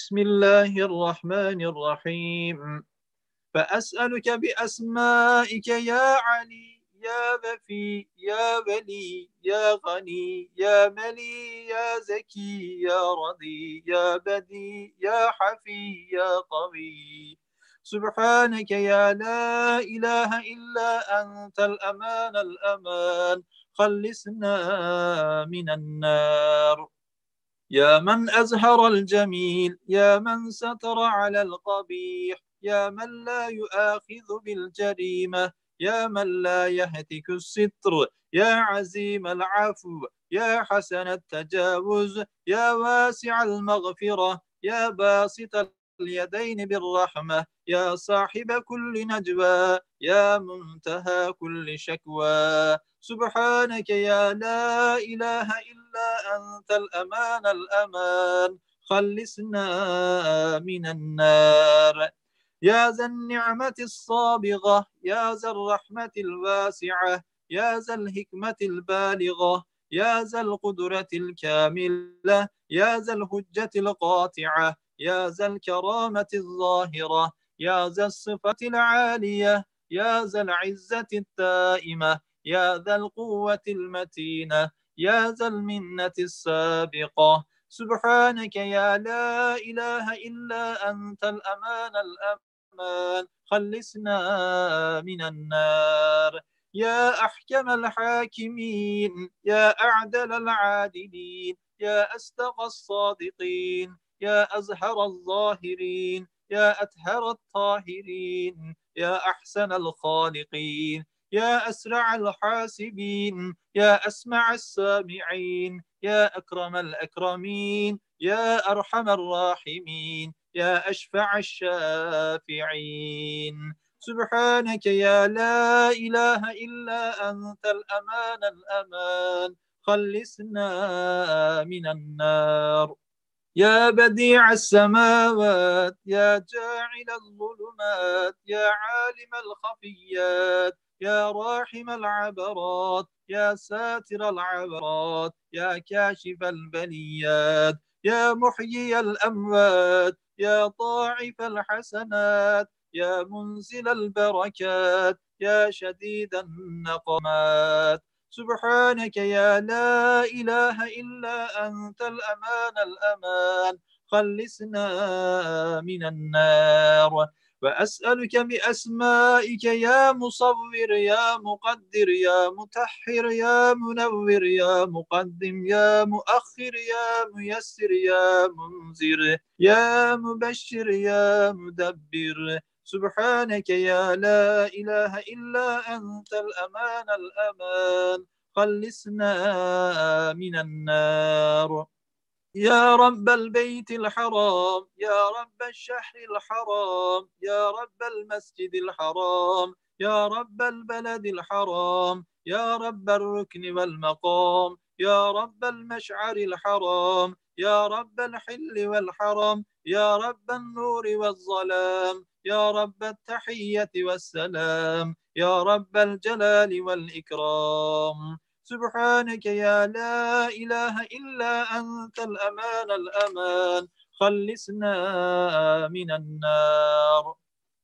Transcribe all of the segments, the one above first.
بسم الله الرحمن الرحيم. فأسألك بأسمائك يا علي يا بفي يا بلي يا غني يا ملي يا زكي يا رضي يا بدي يا حفي يا قوي. سبحانك يا لا إله إلا أنت الأمان الأمان. خلصنا من النار. يا من أزهر الجميل يا من ستر على القبيح يا من لا يؤاخذ بالجريمة يا من لا يهتك الستر يا عزيم العفو يا حسن التجاوز يا واسع المغفرة يا باسط اليدين بالرحمة يا صاحب كل نجوى يا منتهى كل شكوى. سبحانك يا لا إله إلا أنت الأمان الأمان خلصنا من النار. يا ذا النعمة السابغة يا ذا الرحمة الواسعة يا ذا الحكمة البالغة يا ذا القدرة الكاملة يا ذا الحجة القاطعة يا ذا الكرامة الظاهرة يا ذا الصفة العالية يا ذا العزة الدائمة يا ذا القوة المتينة يا ذا المنة السابقة. سبحانك يا لا إله إلا أنت الأمان الأمان. خلصنا من النار. يا أحكم الحاكمين يا أعدل العادلين يا أصدق الصادقين. يا أزهر الظاهرين يا أتهر الطاهرين يا أحسن الخالقين يا أسرع الحاسبين يا أسمع السامعين يا أكرم الأكرمين يا أرحم الراحمين يا أشفع الشافعين. سبحانك يا لا إله إلا أنت الأمان الأمان خلصنا من النار. يا بديع السماوات يا جاعل الظلمات يا عالم الخفيات يا راحم العبرات يا ساتر العبرات يا كاشف البليات يا محيي الأموات يا ضاعف الحسنات يا منزل البركات يا شديد النقمات. سبحانك يا لا إله إلا أنت الأمان الأمان. خلصنا من النار. وأسألك بأسمائك يا مصور يا مقدر يا متحر يا منور يا مقدم يا مؤخر يا ميسر يا منذر يا مبشر يا مدبر. سبحانك يا لا إله إلا أنت الأمان الأمان. خلصنا من النار. يا رب البيت الحرام يا رب الشهر الحرام يا رب المسجد الحرام يا رب البلد الحرام يا رب الركن والمقام يا رب المشعر الحرام يا رب الحل والحرام يا رب النور والظلام يا رب التحية والسلام يا رب الجلال والإكرام سبحانك يا لا إله إلا أنت الأمان الأمان. خلصنا من النار.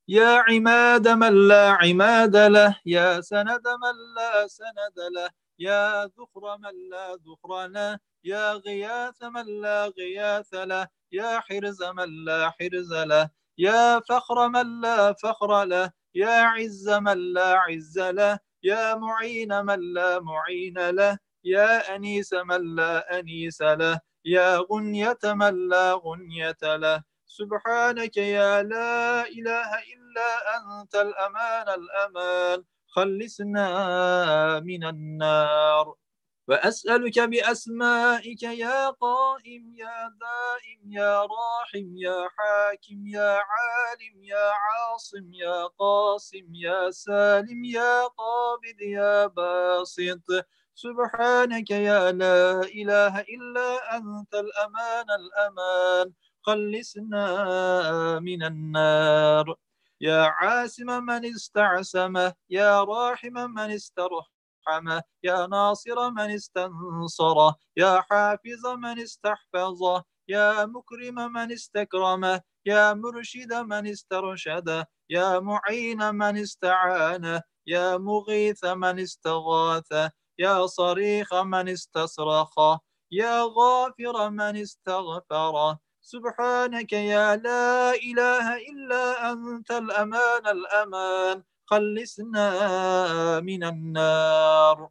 يا عماد من لا عماد له يا سند من لا سند له يا ذخر من لا ذخر له يا غياث من لا غياث له يا حرز من لا حرز له يا فخر من لا فخر له يا عز من لا عز له يا معين من لا معين له يا أنيس من لا أنيس له يا غنية من لا غنية له. سبحانك يا لا إله إلا أنت الأمان الأمان. خلصنا من النار. وأسألك بأسمائك يا قائم يا دائم يا راحم يا حاكم يا عالم يا عاصم يا قاسم يا سالم يا قابض يا باسط. سبحانك يا لا إله إلا أنت الأمان الأمان. خلصنا من النار. يا عاسم من استعسمه يا راحم من استرحم رحمه يا ناصر من استنصره يا حافظ من استحفظه يا مكرم من استكرمه يا مرشد من استرشده يا معين من استعانه يا مغيث من استغاثه يا صريخ من استصرخ يا غافر من استغفر. سبحانك يا لا إله إلا أنت الأمان الأمان. خلصنا من النار.